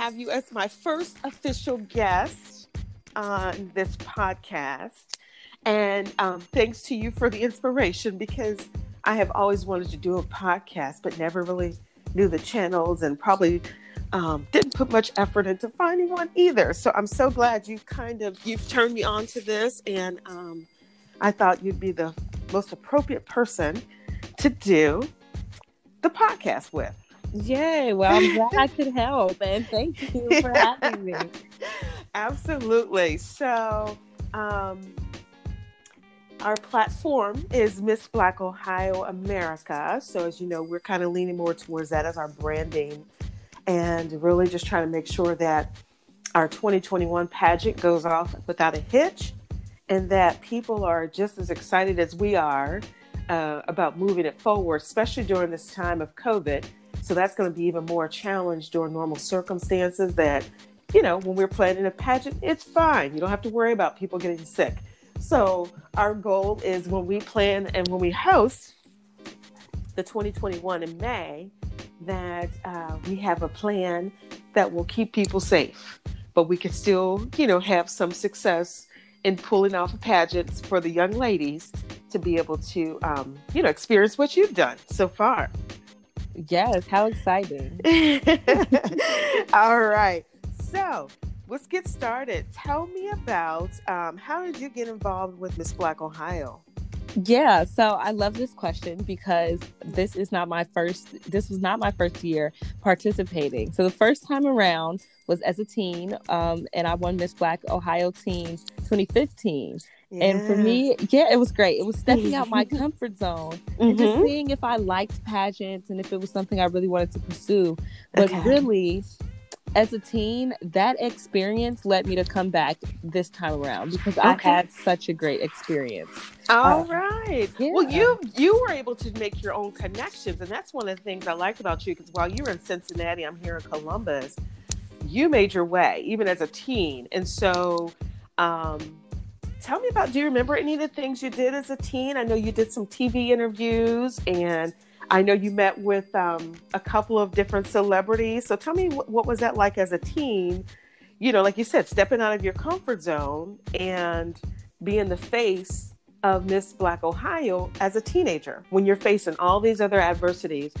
have you as my first official guest on this podcast. And um, thanks to you for the inspiration because I have always wanted to do a podcast, but never really knew the channels and probably um, didn't put much effort into finding one either. So I'm so glad you kind of you've turned me on to this, and um, I thought you'd be the most appropriate person to do the podcast with. Yay! Well, I'm glad I could help, and thank you for having me. Absolutely. So, um, our platform is Miss Black Ohio America. So, as you know, we're kind of leaning more towards that as our branding and really just trying to make sure that our 2021 pageant goes off without a hitch and that people are just as excited as we are uh, about moving it forward, especially during this time of COVID. So, that's going to be even more a challenge during normal circumstances that you know, when we're planning a pageant, it's fine. You don't have to worry about people getting sick. So, our goal is when we plan and when we host the 2021 in May, that uh, we have a plan that will keep people safe, but we can still, you know, have some success in pulling off pageants for the young ladies to be able to, um, you know, experience what you've done so far. Yes, how exciting! All right. So let's get started. Tell me about um, how did you get involved with Miss Black Ohio? Yeah, so I love this question because this is not my first this was not my first year participating. So the first time around was as a teen, um, and I won Miss Black Ohio Teen 2015. Yeah. And for me, yeah, it was great. It was stepping out my comfort zone mm-hmm. and just mm-hmm. seeing if I liked pageants and if it was something I really wanted to pursue. But okay. really, as a teen, that experience led me to come back this time around because okay. I had such a great experience. All uh, right. Yeah. Well, you you were able to make your own connections, and that's one of the things I liked about you. Because while you were in Cincinnati, I'm here in Columbus. You made your way even as a teen, and so. Um, tell me about. Do you remember any of the things you did as a teen? I know you did some TV interviews and I know you met with um, a couple of different celebrities. So tell me, what, what was that like as a teen? You know, like you said, stepping out of your comfort zone and being the face of Miss Black Ohio as a teenager when you're facing all these other adversities.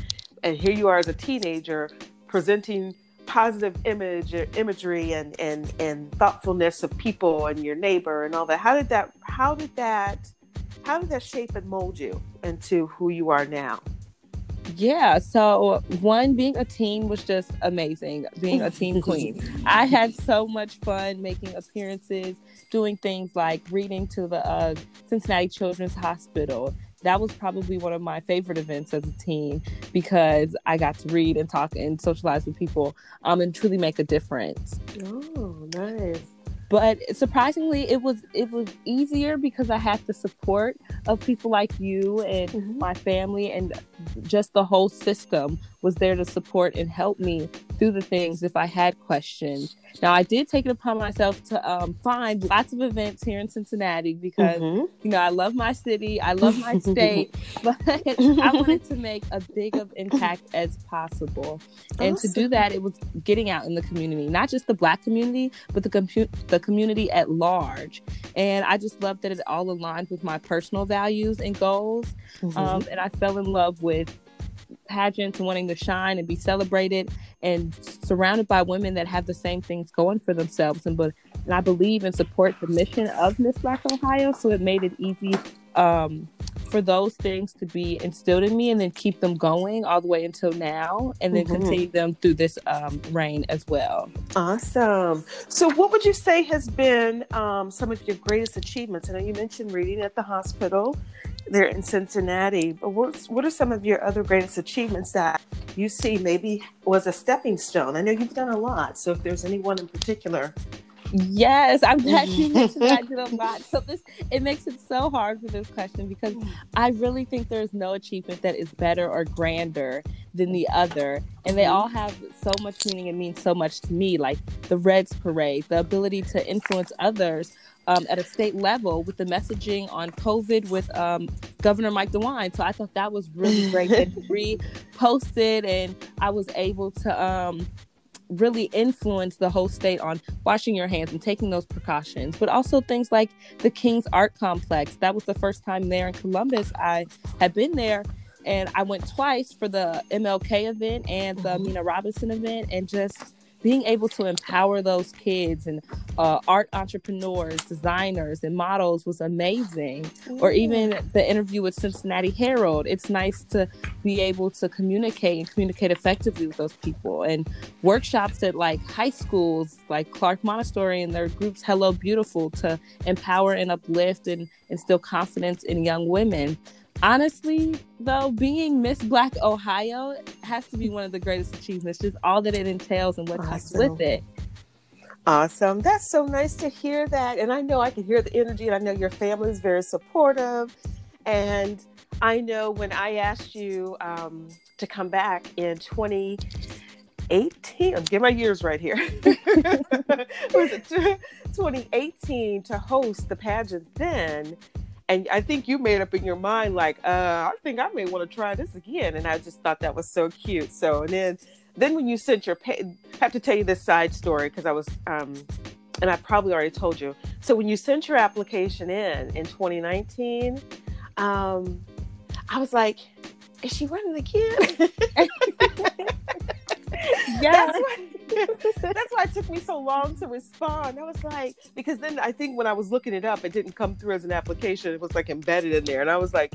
And here you are as a teenager presenting positive image imagery and, and, and thoughtfulness of people and your neighbor and all that. How did that how did that how did that shape and mold you into who you are now? Yeah, so one being a teen was just amazing. Being a teen queen, I had so much fun making appearances, doing things like reading to the uh, Cincinnati Children's Hospital. That was probably one of my favorite events as a teen because I got to read and talk and socialize with people um, and truly make a difference. Oh, nice but surprisingly it was it was easier because i had the support of people like you and mm-hmm. my family and just the whole system was there to support and help me through the things if I had questions. Now, I did take it upon myself to um, find lots of events here in Cincinnati because, mm-hmm. you know, I love my city, I love my state, but I wanted to make a big of impact as possible. And awesome. to do that, it was getting out in the community, not just the Black community, but the, compu- the community at large. And I just loved that it all aligned with my personal values and goals. Mm-hmm. Um, and I fell in love with pageants and wanting to shine and be celebrated and surrounded by women that have the same things going for themselves and but and I believe and support the mission of Miss Black Ohio so it made it easy um, for those things to be instilled in me and then keep them going all the way until now and then mm-hmm. continue them through this um, reign as well. Awesome. So, what would you say has been um, some of your greatest achievements? I know you mentioned reading at the hospital there in Cincinnati, but what's, what are some of your other greatest achievements that you see maybe was a stepping stone? I know you've done a lot. So, if there's anyone in particular Yes, I'm glad you mentioned that did a lot. So this it makes it so hard for this question because I really think there's no achievement that is better or grander than the other. And they all have so much meaning and mean so much to me, like the Reds Parade, the ability to influence others um, at a state level with the messaging on COVID with um, Governor Mike DeWine. So I thought that was really great that he reposted and I was able to um, really influence the whole state on washing your hands and taking those precautions. But also things like the King's Art Complex. That was the first time there in Columbus. I had been there and I went twice for the MLK event and the mm-hmm. Mina Robinson event and just being able to empower those kids and uh, art entrepreneurs, designers, and models was amazing. Yeah. Or even the interview with Cincinnati Herald, it's nice to be able to communicate and communicate effectively with those people. And workshops at like high schools, like Clark Montessori and their groups Hello Beautiful, to empower and uplift and instill confidence in young women honestly, though, being Miss Black Ohio has to be one of the greatest achievements, just all that it entails and what comes with it. Awesome. That's so nice to hear that. And I know I can hear the energy, and I know your family is very supportive. And I know when I asked you um, to come back in 2018, I'm getting my years right here. was it 2018 to host the pageant then? And I think you made up in your mind like, uh, I think I may want to try this again. And I just thought that was so cute. So and then then when you sent your pay, I have to tell you this side story because I was um, and I probably already told you. So when you sent your application in in 2019, um, I was like, is she running again? yeah. That's why, that's why it took me so long to respond. I was like, because then I think when I was looking it up, it didn't come through as an application. It was like embedded in there. And I was like,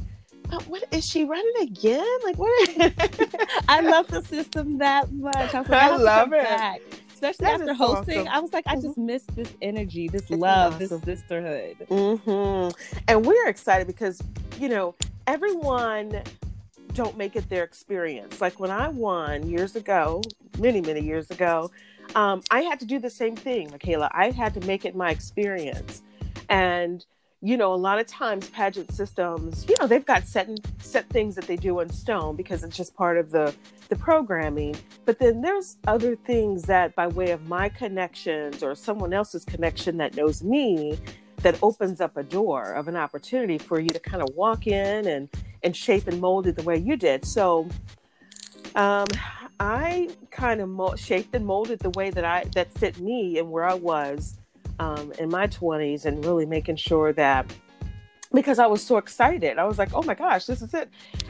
what is she running again? Like what? I love the system that much. I, like, I love it. Back. Especially that after hosting, awesome. I was like, I just mm-hmm. missed this energy, this love, awesome. this sisterhood. Mm-hmm. And we're excited because, you know, everyone don't make it their experience. Like when I won years ago, many, many years ago, um, I had to do the same thing, Mikayla. I had to make it my experience. And, you know, a lot of times pageant systems, you know, they've got set, set things that they do in stone because it's just part of the, the programming. But then there's other things that, by way of my connections or someone else's connection that knows me, that opens up a door of an opportunity for you to kind of walk in and and shape and mold it the way you did. So um, I kind of mo- shaped and molded the way that I that fit me and where I was um, in my 20s, and really making sure that because I was so excited, I was like, "Oh my gosh, this is it!"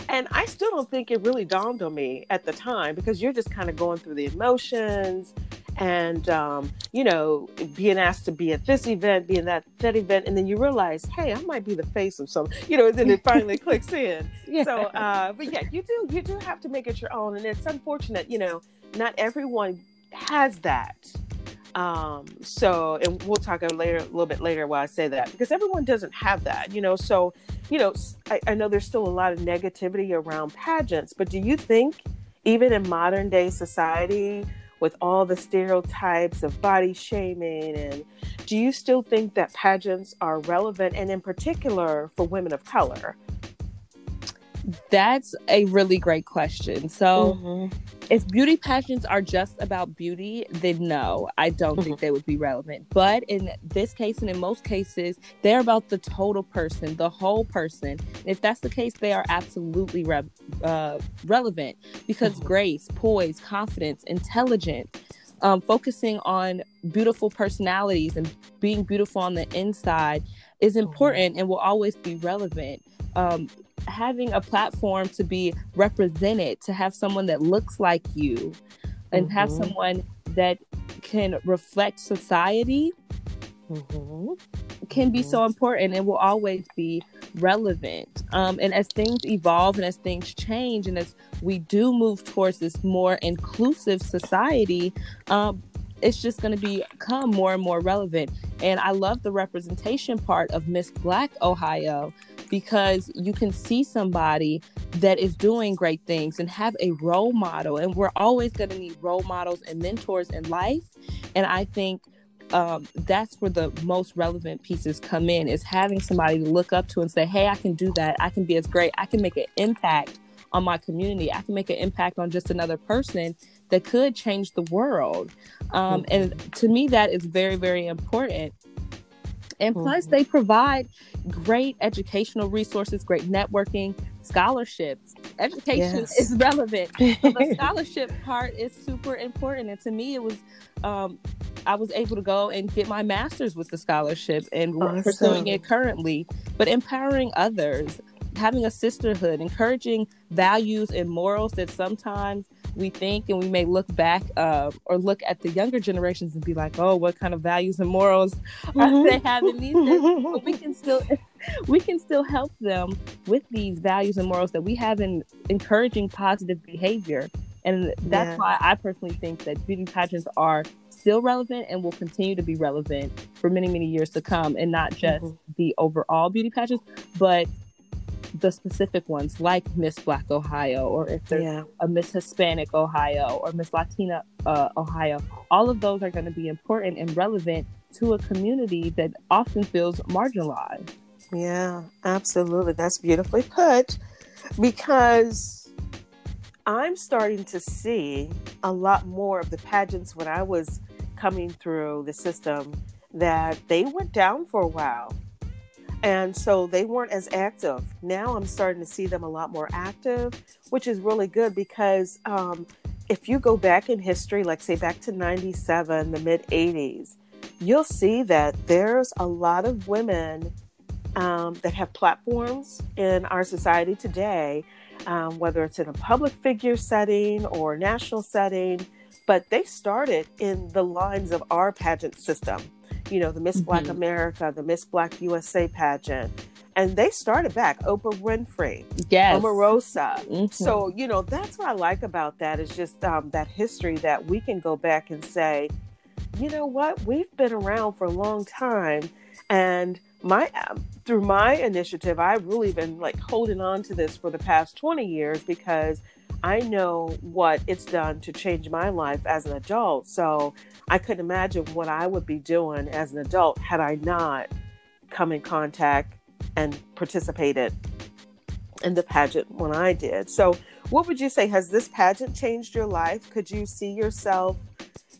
And I still don't think it really dawned on me at the time because you're just kind of going through the emotions and um, you know being asked to be at this event being that that event and then you realize hey i might be the face of some you know and then it finally clicks in yeah. so uh, but yeah you do you do have to make it your own and it's unfortunate you know not everyone has that um, so and we'll talk a later a little bit later why i say that because everyone doesn't have that you know so you know I, I know there's still a lot of negativity around pageants but do you think even in modern day society with all the stereotypes of body shaming and do you still think that pageants are relevant and in particular for women of color that's a really great question. So, mm-hmm. if beauty pageants are just about beauty, then no, I don't think mm-hmm. they would be relevant. But in this case, and in most cases, they're about the total person, the whole person. If that's the case, they are absolutely re- uh, relevant because mm-hmm. grace, poise, confidence, intelligence, um, focusing on beautiful personalities and being beautiful on the inside is mm-hmm. important and will always be relevant. Um, having a platform to be represented, to have someone that looks like you, and mm-hmm. have someone that can reflect society mm-hmm. can be so mm-hmm. important and will always be relevant. Um, and as things evolve and as things change, and as we do move towards this more inclusive society, um, it's just going to become more and more relevant. And I love the representation part of Miss Black Ohio because you can see somebody that is doing great things and have a role model. And we're always going to need role models and mentors in life. And I think um, that's where the most relevant pieces come in is having somebody to look up to and say, hey, I can do that. I can be as great. I can make an impact on my community. I can make an impact on just another person that could change the world. Um, mm-hmm. And to me, that is very, very important. And plus, mm-hmm. they provide great educational resources, great networking, scholarships. education yes. is relevant. The scholarship part is super important. And to me, it was, um, I was able to go and get my master's with the scholarship and awesome. pursuing it currently, but empowering others, having a sisterhood, encouraging values and morals that sometimes we think and we may look back uh, or look at the younger generations and be like, oh, what kind of values and morals mm-hmm. are they having these days? but we can still we can still help them with these values and morals that we have in encouraging positive behavior. And that's yeah. why I personally think that beauty pageants are still relevant and will continue to be relevant for many, many years to come, and not just mm-hmm. the overall beauty pageants, but the specific ones like Miss Black Ohio, or if there's yeah. a Miss Hispanic Ohio or Miss Latina uh, Ohio, all of those are going to be important and relevant to a community that often feels marginalized. Yeah, absolutely. That's beautifully put because I'm starting to see a lot more of the pageants when I was coming through the system that they went down for a while. And so they weren't as active. Now I'm starting to see them a lot more active, which is really good because um, if you go back in history, like say back to 97, the mid 80s, you'll see that there's a lot of women um, that have platforms in our society today, um, whether it's in a public figure setting or national setting, but they started in the lines of our pageant system. You know, the Miss mm-hmm. Black America, the Miss Black USA pageant. And they started back, Oprah Winfrey, yes. Omarosa. Mm-hmm. So, you know, that's what I like about that is just um, that history that we can go back and say, you know what, we've been around for a long time. And my um, through my initiative i've really been like holding on to this for the past 20 years because i know what it's done to change my life as an adult so i couldn't imagine what i would be doing as an adult had i not come in contact and participated in the pageant when i did so what would you say has this pageant changed your life could you see yourself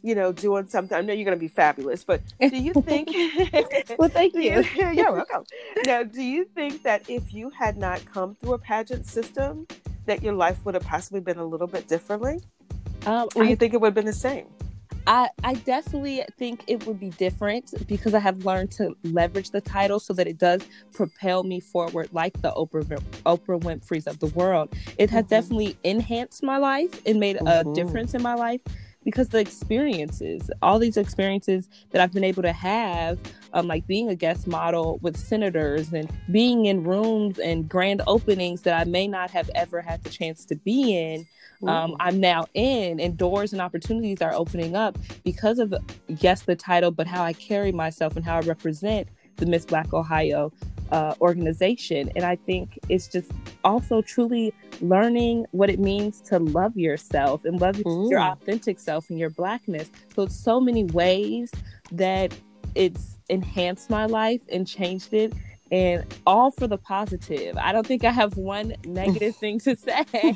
you know, doing something. I know you're going to be fabulous, but do you think? well, thank you. you you're welcome. Now, do you think that if you had not come through a pageant system, that your life would have possibly been a little bit differently? Um, or I, you think it would have been the same? I, I definitely think it would be different because I have learned to leverage the title so that it does propel me forward like the Oprah Oprah Winfrey's of the world. It has mm-hmm. definitely enhanced my life and made mm-hmm. a difference in my life because the experiences, all these experiences that I've been able to have, um, like being a guest model with senators and being in rooms and grand openings that I may not have ever had the chance to be in, um, I'm now in, and doors and opportunities are opening up because of, yes, the title, but how I carry myself and how I represent the Miss Black Ohio uh, organization. And I think it's just also truly learning what it means to love yourself and love mm. your authentic self and your blackness. So it's so many ways that it's enhanced my life and changed it and all for the positive. I don't think I have one negative thing to say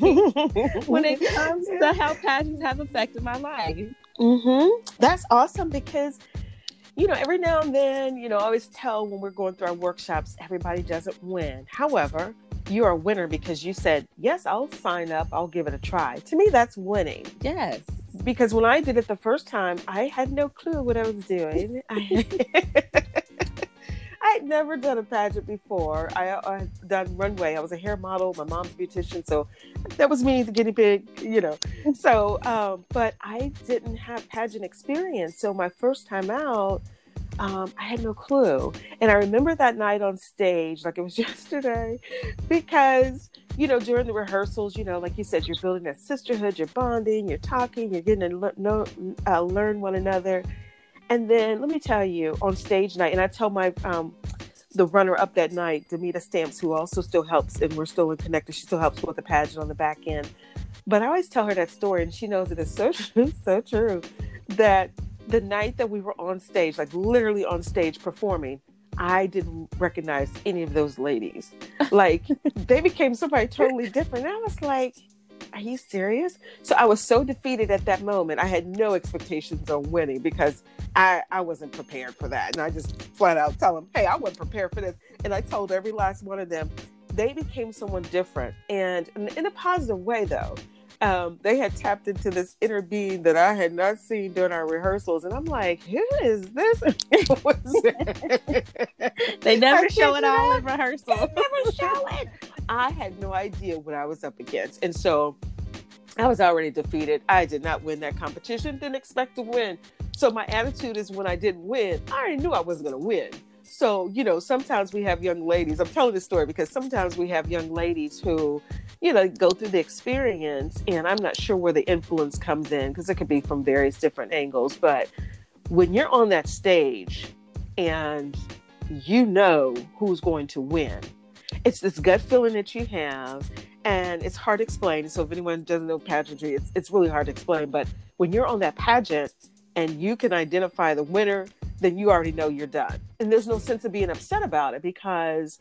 when it comes to how passions have affected my life. Mm-hmm. That's awesome because you know, every now and then, you know, I always tell when we're going through our workshops, everybody doesn't win. However, you're a winner because you said, Yes, I'll sign up, I'll give it a try. To me, that's winning. Yes. Because when I did it the first time, I had no clue what I was doing. I had never done a pageant before. I, I had done runway. I was a hair model. My mom's a beautician, so that was me, the guinea pig, you know. So, um, but I didn't have pageant experience. So my first time out, um, I had no clue. And I remember that night on stage, like it was yesterday, because, you know, during the rehearsals, you know, like you said, you're building that sisterhood, you're bonding, you're talking, you're getting to le- know, uh, learn one another. And then let me tell you, on stage night, and I tell my um, the runner up that night, Demita Stamps, who also still helps, and we're still in connected. She still helps with the pageant on the back end. But I always tell her that story, and she knows it is so true, so true. That the night that we were on stage, like literally on stage performing, I didn't recognize any of those ladies. Like they became somebody totally different. And I was like, are you serious? So I was so defeated at that moment. I had no expectations on winning because I, I wasn't prepared for that. And I just flat out tell them, hey, I wasn't prepared for this. And I told every last one of them, they became someone different and in, a positive way though um, they had tapped into this inner being that I had not seen during our rehearsals, and I'm like, "Who is this?" they never show it all in rehearsal. They never show it. I had no idea what I was up against, and so I was already defeated. I did not win that competition. Didn't expect to win. So my attitude is when I didn't win, I already knew I wasn't going to win. So, you know, sometimes we have young ladies. I'm telling this story because sometimes we have young ladies who, you know, go through the experience, and I'm not sure where the influence comes in because it could be from various different angles. But when you're on that stage and you know who's going to win, it's this gut feeling that you have, and it's hard to explain. So, if anyone doesn't know pageantry, it's, it's really hard to explain. But when you're on that pageant and you can identify the winner, then you already know you're done. And there's no sense of being upset about it because,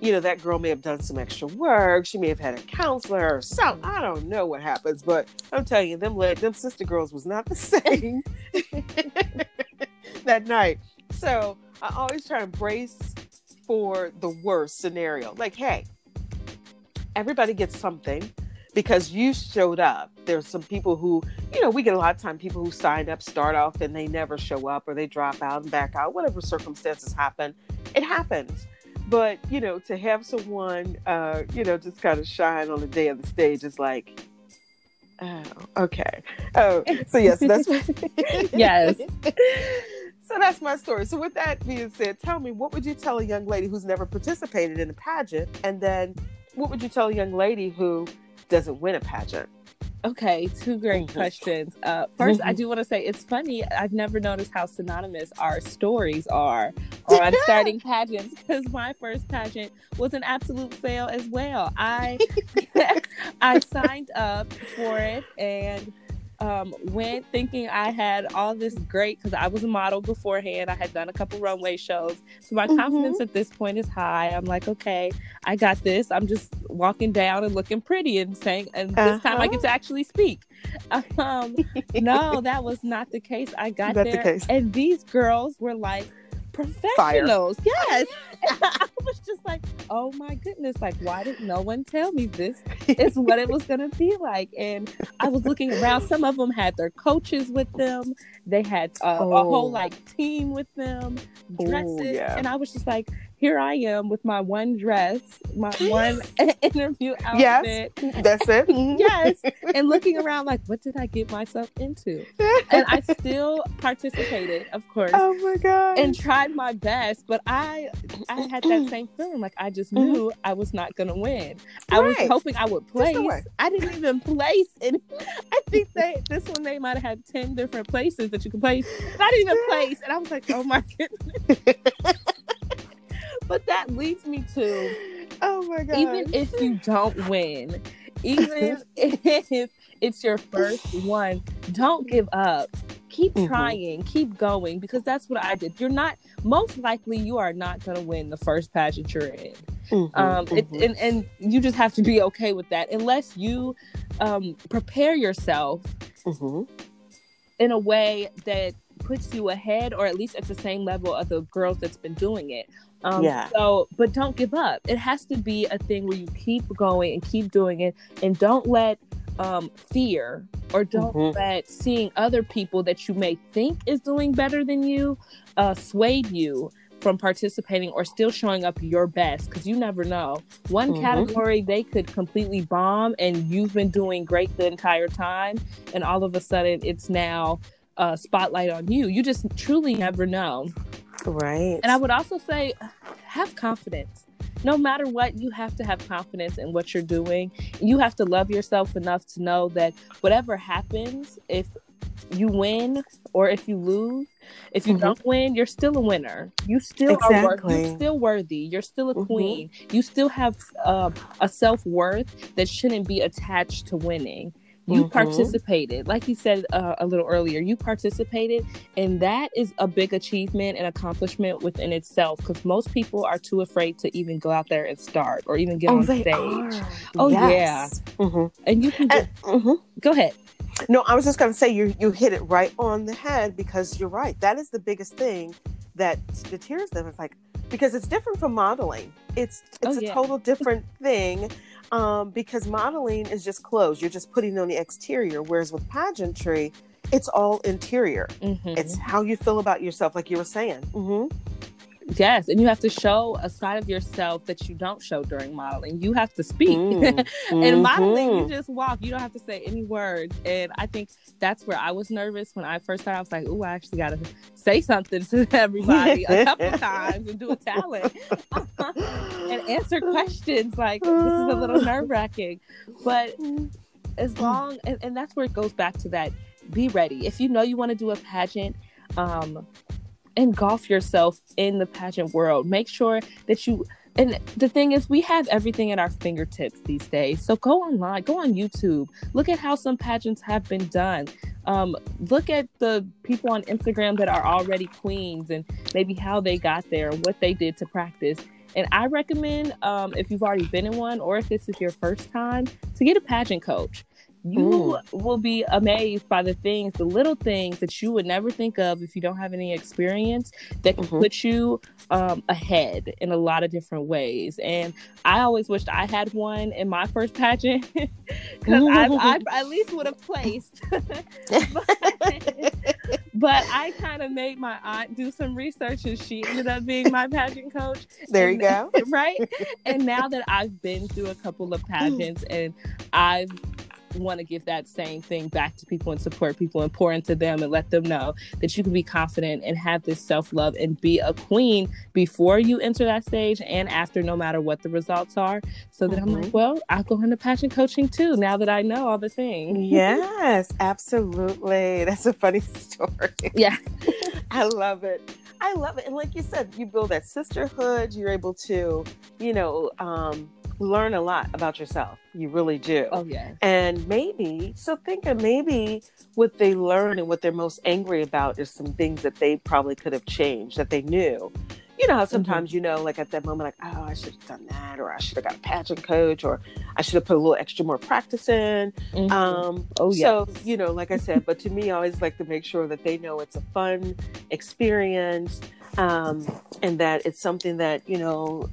you know, that girl may have done some extra work. She may have had a counselor or something. I don't know what happens, but I'm telling you, them them sister girls was not the same that night. So I always try to brace for the worst scenario. Like, hey, everybody gets something because you showed up. There's some people who, you know, we get a lot of time people who sign up, start off, and they never show up or they drop out and back out, whatever circumstances happen. It happens. But, you know, to have someone, uh, you know, just kind of shine on the day of the stage is like, oh, okay. Oh, so yes, that's yes. So that's my story. So with that being said, tell me, what would you tell a young lady who's never participated in a pageant? And then what would you tell a young lady who doesn't win a pageant? Okay, two great mm-hmm. questions. Uh, 1st mm-hmm. I do want to say it's funny. I've never noticed how synonymous our stories are on starting pageants because my first pageant was an absolute fail as well. I I signed up for it and um, went thinking I had all this great because I was a model beforehand. I had done a couple runway shows. So my mm-hmm. confidence at this point is high. I'm like, okay, I got this. I'm just walking down and looking pretty and saying, and this uh-huh. time I get to uh-huh. actually speak. Um, no, that was not the case. I got That's there, the and these girls were like, professionals. Fire. Yes. I was just like, oh my goodness, like, why did no one tell me this is what it was going to be like? And I was looking around. Some of them had their coaches with them, they had uh, oh. a whole like team with them, dresses. Ooh, yeah. And I was just like, here I am with my one dress, my one interview outfit. Yes, that's it. yes, and looking around like, what did I get myself into? And I still participated, of course. Oh my god! And tried my best, but I, I had that same feeling. Like I just mm-hmm. knew mm-hmm. I was not going to win. Right. I was hoping I would place. I didn't even place, and I think they this one they might have had ten different places that you could place. I didn't even place, and I was like, oh my goodness but that leads me to oh my god even if you don't win even if it's your first one don't give up keep mm-hmm. trying keep going because that's what i did you're not most likely you are not going to win the first pageant you're in mm-hmm, um, mm-hmm. It, and, and you just have to be okay with that unless you um, prepare yourself mm-hmm. in a way that puts you ahead or at least at the same level of the girls that's been doing it um, yeah. So, but don't give up. It has to be a thing where you keep going and keep doing it, and don't let um, fear or don't mm-hmm. let seeing other people that you may think is doing better than you uh, sway you from participating or still showing up your best because you never know. One mm-hmm. category they could completely bomb, and you've been doing great the entire time, and all of a sudden it's now a spotlight on you. You just truly never know. Right. And I would also say have confidence. No matter what, you have to have confidence in what you're doing. You have to love yourself enough to know that whatever happens, if you win or if you lose, if you mm-hmm. don't win, you're still a winner. You still exactly. are worthy. You're still worthy. You're still a mm-hmm. queen. You still have uh, a self worth that shouldn't be attached to winning you mm-hmm. participated like you said uh, a little earlier you participated and that is a big achievement and accomplishment within itself because most people are too afraid to even go out there and start or even get oh, on stage are. oh yes. yeah mm-hmm. and you can just, and, mm-hmm. go ahead no i was just going to say you you hit it right on the head because you're right that is the biggest thing that deters them it's like because it's different from modeling. It's it's Oh, a yeah. total different thing. Um, because modeling is just clothes. You're just putting on the exterior. Whereas with pageantry, it's all interior. Mhm. It's how you feel about yourself, like you were saying. hmm Yes, and you have to show a side of yourself that you don't show during modeling. You have to speak. Mm. In modeling, you Mhm. just walk. You don't have to say any words. And I think that's where I was nervous when I first started. I was like, "Ooh, I actually got to say something to everybody a couple times and do a talent and answer questions." Like this is a little nerve wracking, but as long and, and that's where it goes back to that be ready if you know you want to do a pageant um engulf yourself in the pageant world. Make sure that you and the thing is we have everything at our fingertips these days. So go online go on youtube look at how some pageants have been done. Um, look at the people on instagram that are already queens and maybe how they got there what they did to practice. And i recommend um, if you've already been in one or if this is your first time to get a pageant coach you will be amazed by the things, the little things that you would never think of if you don't have any experience that can Mhm. put you um, ahead in a lot of different ways. And I always wished I had one in my first pageant because I, I at least would have placed. but, but I kind of made my aunt do some research and she ended up being my pageant coach there you go. right? And now that I've been through a couple of pageants and I want to give that same thing back to people and support people and pour into them and let them know that you can be confident and have this self love and be a queen before you enter that stage and after, no matter what the results are. So that I'm Mhm. like, well, I'll go into pageant coaching too now that I know all the things. Yes, absolutely. That's a funny story. Yeah. I love it. I love it. And like you said, you build that sisterhood. You're able to, you know, um, learn a lot about yourself. You really do. Oh, yeah. And maybe, so think of maybe what they learn and what they're most angry about is some things that they probably could have changed that they knew. You know how sometimes you know, like at that moment, like, oh, I should have done that, or I should have got a pageant coach, or I should have put a little extra more practice in. Mhm. Um, Oh, So, you know, like I said, but to me, I always like to make sure that they know it's a fun experience um, and that it's something that, you know,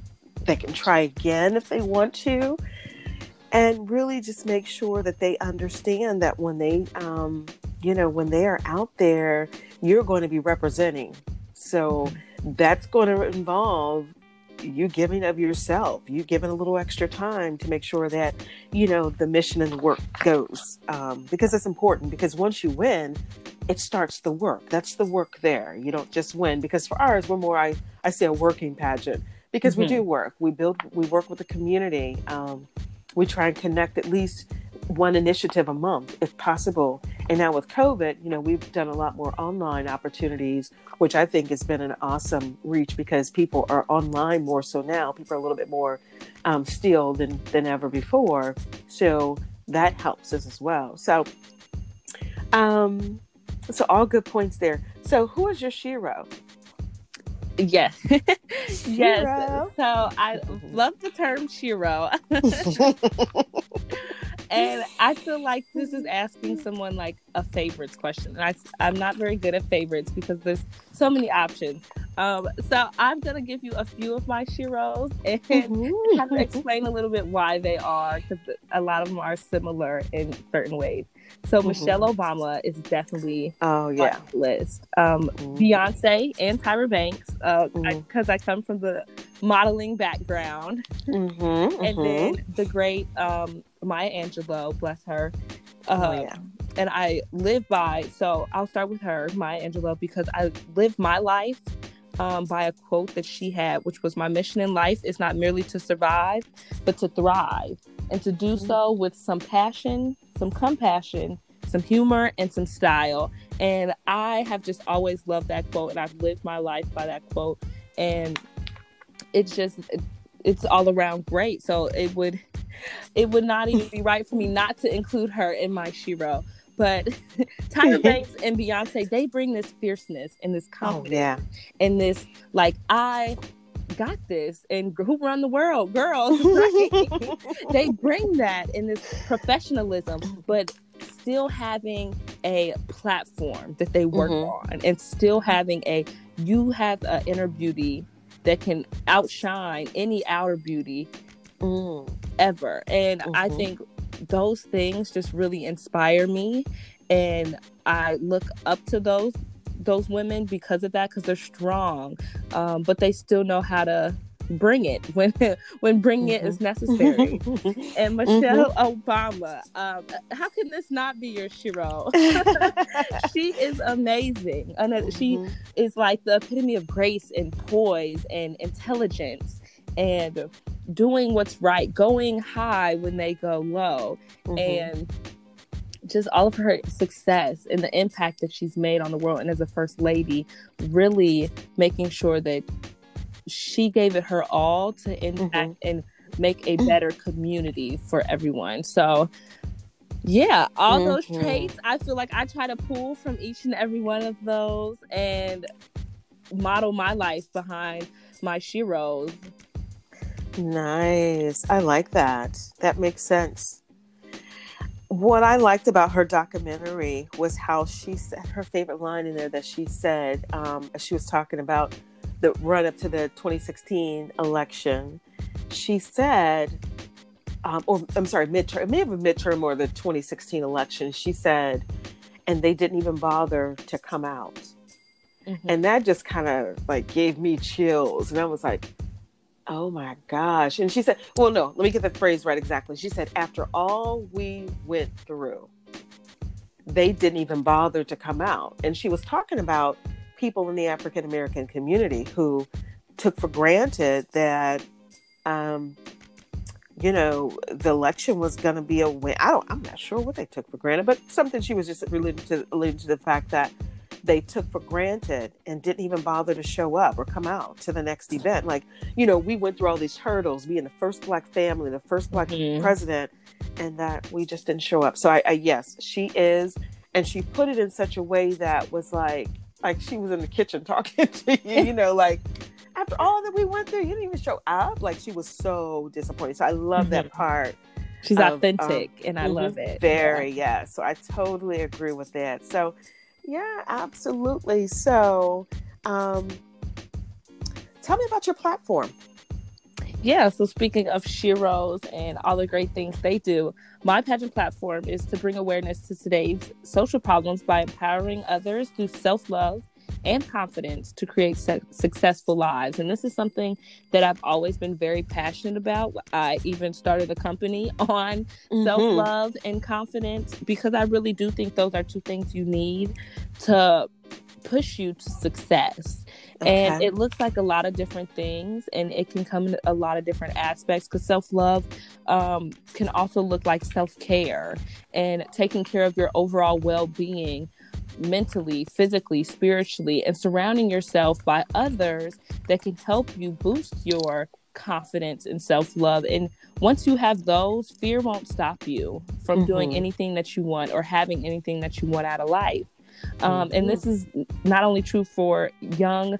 they can try again if they want to. And really just make sure that they understand that when they, um, you know, when they are out there, you're going to be representing. So that's going to involve you giving of yourself, you giving a little extra time to make sure that you know the mission and the work goes um, because it's important because once you win it starts the work that's the work there you don't just win because for ours we're more i, I say a working pageant because we Mhm. do work we build we work with the community um, we try and connect at least one initiative a month if possible and now with covid you know we've done a lot more online opportunities which i think has been an awesome reach because people are online more so now people are a little bit more um, still than than ever before. So that helps us as well. So, um, so all good points there. So who is your Shero? Yes. yes. So I love the term Shero. and I feel like this is asking someone like a favorites question. And I, I'm not very good at favorites because there's so many options. Um, so I'm going to give you a few of my Sheros and kind of explain a little bit why they are because a lot of them are similar in certain ways. So Mhm. Michelle Obama is definitely Oh on yeah. the list. Um, Mhm. Beyonce and Tyra Banks, because Mhm. I, come from the modeling background, Mhm, and then the great um, Maya Angelou, bless her. oh Uh, yeah. And I live by, so I'll start with her, Maya Angelou, because I live my life um, by a quote that she had, which was My mission in life is not merely to survive, but to thrive, and to do Mm-hmm. so with some passion, some compassion, some humor, and some style. And I have just always loved that quote, and I've lived my life by that quote. And it's just, it's all around great. So it would, it would not even be right for me not to include her in my Shero. But Tyra Banks and Beyonce, they bring this fierceness and this Oh confidence yeah. and this like I got this and who run the world, girls. Right? they bring that in this professionalism, but still having a platform that they work Mhm. on and still having a you have an inner beauty that can outshine any outer beauty Mm. ever. And I Mhm. think those things just really inspire me. And I look up to those those women because of that because they're strong um, but they still know how to bring it when when bringing it is necessary. And michelle obama um, how can this not be your shero? She is amazing. And she Mhm. is like the epitome of grace and poise and intelligence and doing what's right, going high when they go low, Mhm. and just all of her success and the impact that she's made on the world and as a first lady, really making sure that she gave it her all to impact and make a better community for everyone. So yeah, all those Mhm. traits, I feel like I try to pull from each and every one of those and model my life behind my Sheros. Nice. I like that. That makes sense. What I liked about her documentary was how she said her favorite line in there that she said, um, as she was talking about the run up to the 2016 election. She said, um, or I'm sorry, midterm, it may have been midterm or the 2016 election. She said, and they didn't even bother to come out. And that just kind of like gave me chills. And I was like, oh my gosh. And she said, well, no, let me get the phrase right exactly. She said, after all we went through, they didn't even bother to come out. And she was talking about people in the African American community who took for granted that, um, you know, the election was going to be a win. I don't, I'm not sure what they took for granted, but something she was just related to, alluding to the fact that they took for granted and didn't even bother to show up or come out to the next event. Like, you know, we went through all these hurdles, being the first black family, the first black Mhm. president, and that we just didn't show up. So I, I yes, she is, and she put it in such a way that was like, like she was in the kitchen talking to you, you know, like after all that we went through, you didn't even show up. Like she was so disappointed. So I love that mm-hmm. part. She's of, um, authentic and I love mm-hmm. it. Very, yeah. So I totally agree with that. So, yeah, absolutely. So, um, tell me about your platform. Yeah, so speaking of Sheros and all the great things they do, my pageant platform is to bring awareness to today's social problems by empowering others through self love and confidence to create su- successful lives. And this is something that I've always been very passionate about. I even started a company on Mm-hmm. self love and confidence because I really do think those are two things you need to push you to success. And it looks like a lot of different things, and it can come in a lot of different aspects because self love um, can also look like self care and taking care of your overall well being mentally, physically, spiritually, and surrounding yourself by others that can help you boost your confidence and self love. And once you have those, fear won't stop you from doing Mhm. anything that you want or having anything that you want out of life. Um, and this is not only true for young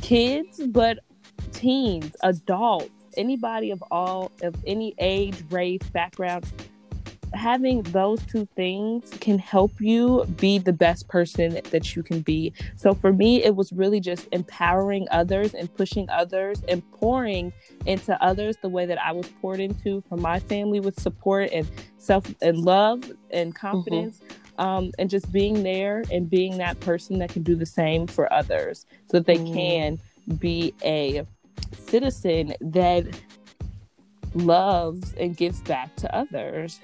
kids, but teens, adults, anybody of all of any age, race, background. Having those two things can help you be the best person that you can be. So for me, it was really just empowering others and pushing others and pouring into others the way that I was poured into from my family with support and self and love and confidence um, and just being there and being that person that can do the same for others so that they Mm. can be a citizen that loves and gives back to others.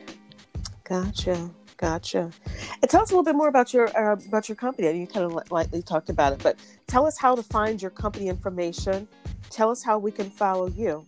Gotcha. Gotcha. And tell us a little bit more about your uh, about your company. I know you kind of lightly talked about it, but tell us how to find your company information. Tell us how we can follow you.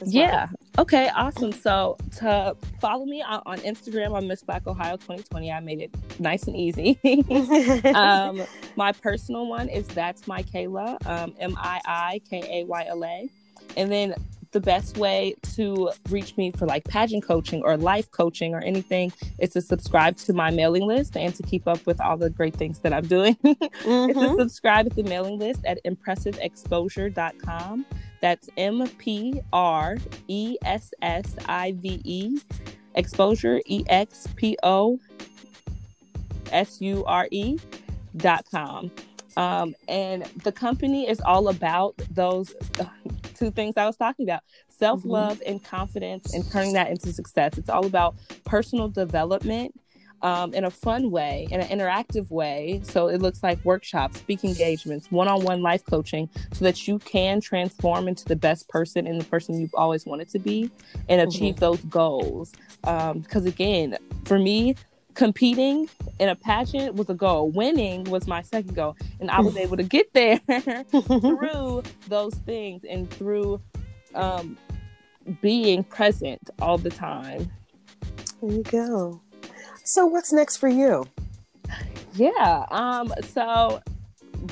as well. Yeah. Okay. Awesome. So to follow me on, on Instagram, I'm Miss Black Ohio 2020. I made it nice and easy. um, my personal one is that's my Kayla, um, M I I K A Y L A, and then the best way to reach me for like pageant coaching or life coaching or anything is to subscribe to my mailing list and to keep up with all the great things that I'm doing. It's to Mhm. subscribe to the mailing list at impressiveexposure.com. That's M P R E S S I V E exposure E X P O S U R E dot com. Um, and the company is all about those two things I was talking about self love mm-hmm. and confidence and turning that into success. It's all about personal development um, in a fun way, in an interactive way. So it looks like workshops, speaking engagements, one on one life coaching, so that you can transform into the best person and the person you've always wanted to be and achieve mm-hmm. those goals. Because um, again, for me, competing in a pageant was a goal. Winning was my second goal. And I was able to get there through those things and through um, being present all the time. There you go. So what's next for you? Yeah. Um, so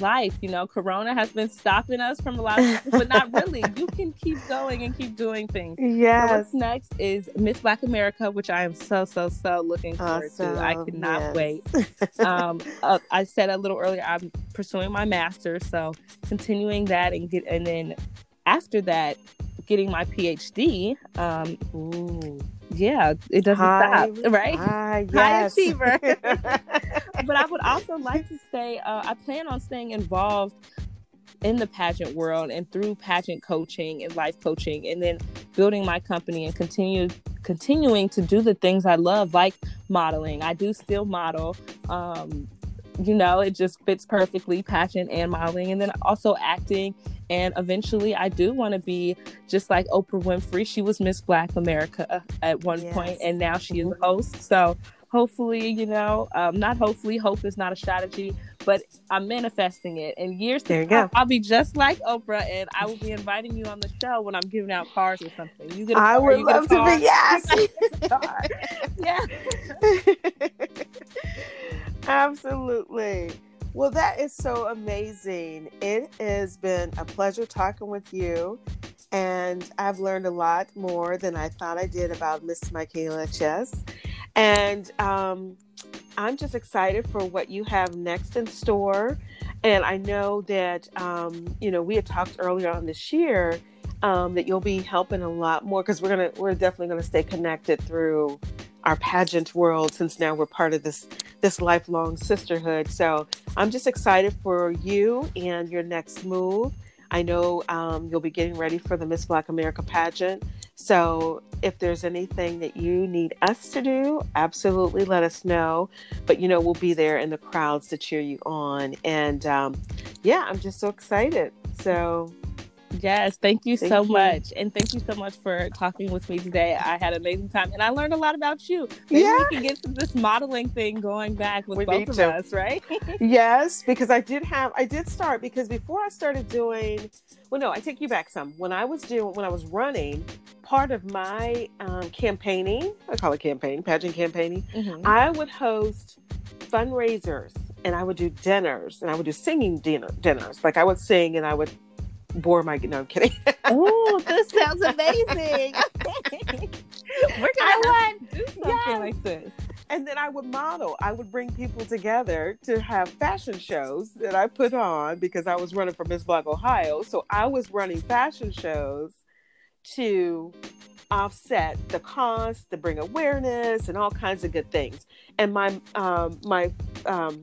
life, you know, Corona has been stopping us from a lot of things, but not really. You can keep going and keep doing things. Yes. So what's next is Miss Black America, which I am so, so, so looking forward awesome. to. I cannot yes. wait. um, uh, I said a little earlier, I'm pursuing my master's, so continuing that and get, and then after that, getting my PhD. Um, Ooh yeah, it doesn't high, stop, right? High, yes. high achiever. but I would also like to stay. Uh, I plan on staying involved in the pageant world and through pageant coaching and life coaching, and then building my company and continue continuing to do the things I love, like modeling. I do still model. Um, you know, it just fits perfectly, pageant and modeling, and then also acting and eventually, I do want to be just like Oprah Winfrey. She was Miss Black America at one yes. point, and now she is a host. So hopefully, you know, um, not hopefully, hope is not a strategy, but I'm manifesting it. And years there you go. I'll be just like Oprah, and I will be inviting you on the show when I'm giving out cars or something. You get a I would love to be yes. yeah. Absolutely. Well, that is so amazing. It has been a pleasure talking with you. And I've learned a lot more than I thought I did about Miss Mikayla Chess. And um, I'm just excited for what you have next in store. And I know that, um, you know, we had talked earlier on this year um, that you'll be helping a lot more because we're gonna we're definitely gonna stay connected through our pageant world since now we're part of this this lifelong sisterhood. So I'm just excited for you and your next move. I know um, you'll be getting ready for the Miss Black America pageant. So if there's anything that you need us to do, absolutely let us know. But you know, we'll be there in the crowds to cheer you on. And um, yeah, I'm just so excited. So Yes, thank you thank so you. much. And thank you so much for talking with me today. I had an amazing time and I learned a lot about you. Maybe yeah. we can get this modeling thing going back with we both of to. us, right? yes, because I did have I did start because before I started doing well no, I take you back some. When I was doing when I was running, part of my um, campaigning, I call it campaign, pageant campaigning, mm-hmm. I would host fundraisers and I would do dinners and I would do singing dinner dinners. Like I would sing and I would bore my no I'm kidding. oh, this sounds amazing. We're gonna want do something yes. like this. And then I would model. I would bring people together to have fashion shows that I put on because I was running for Miss Black Ohio. So I was running fashion shows to offset the cost, to bring awareness, and all kinds of good things. And my um, my um,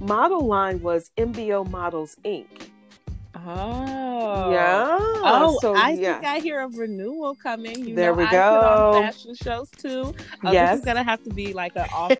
model line was MBO Models Inc. Oh. Yeah. Oh, so, I yeah. think I hear a renewal coming. You there know, we go. fashion shows too. Oh, yes. This is going to have to be like an off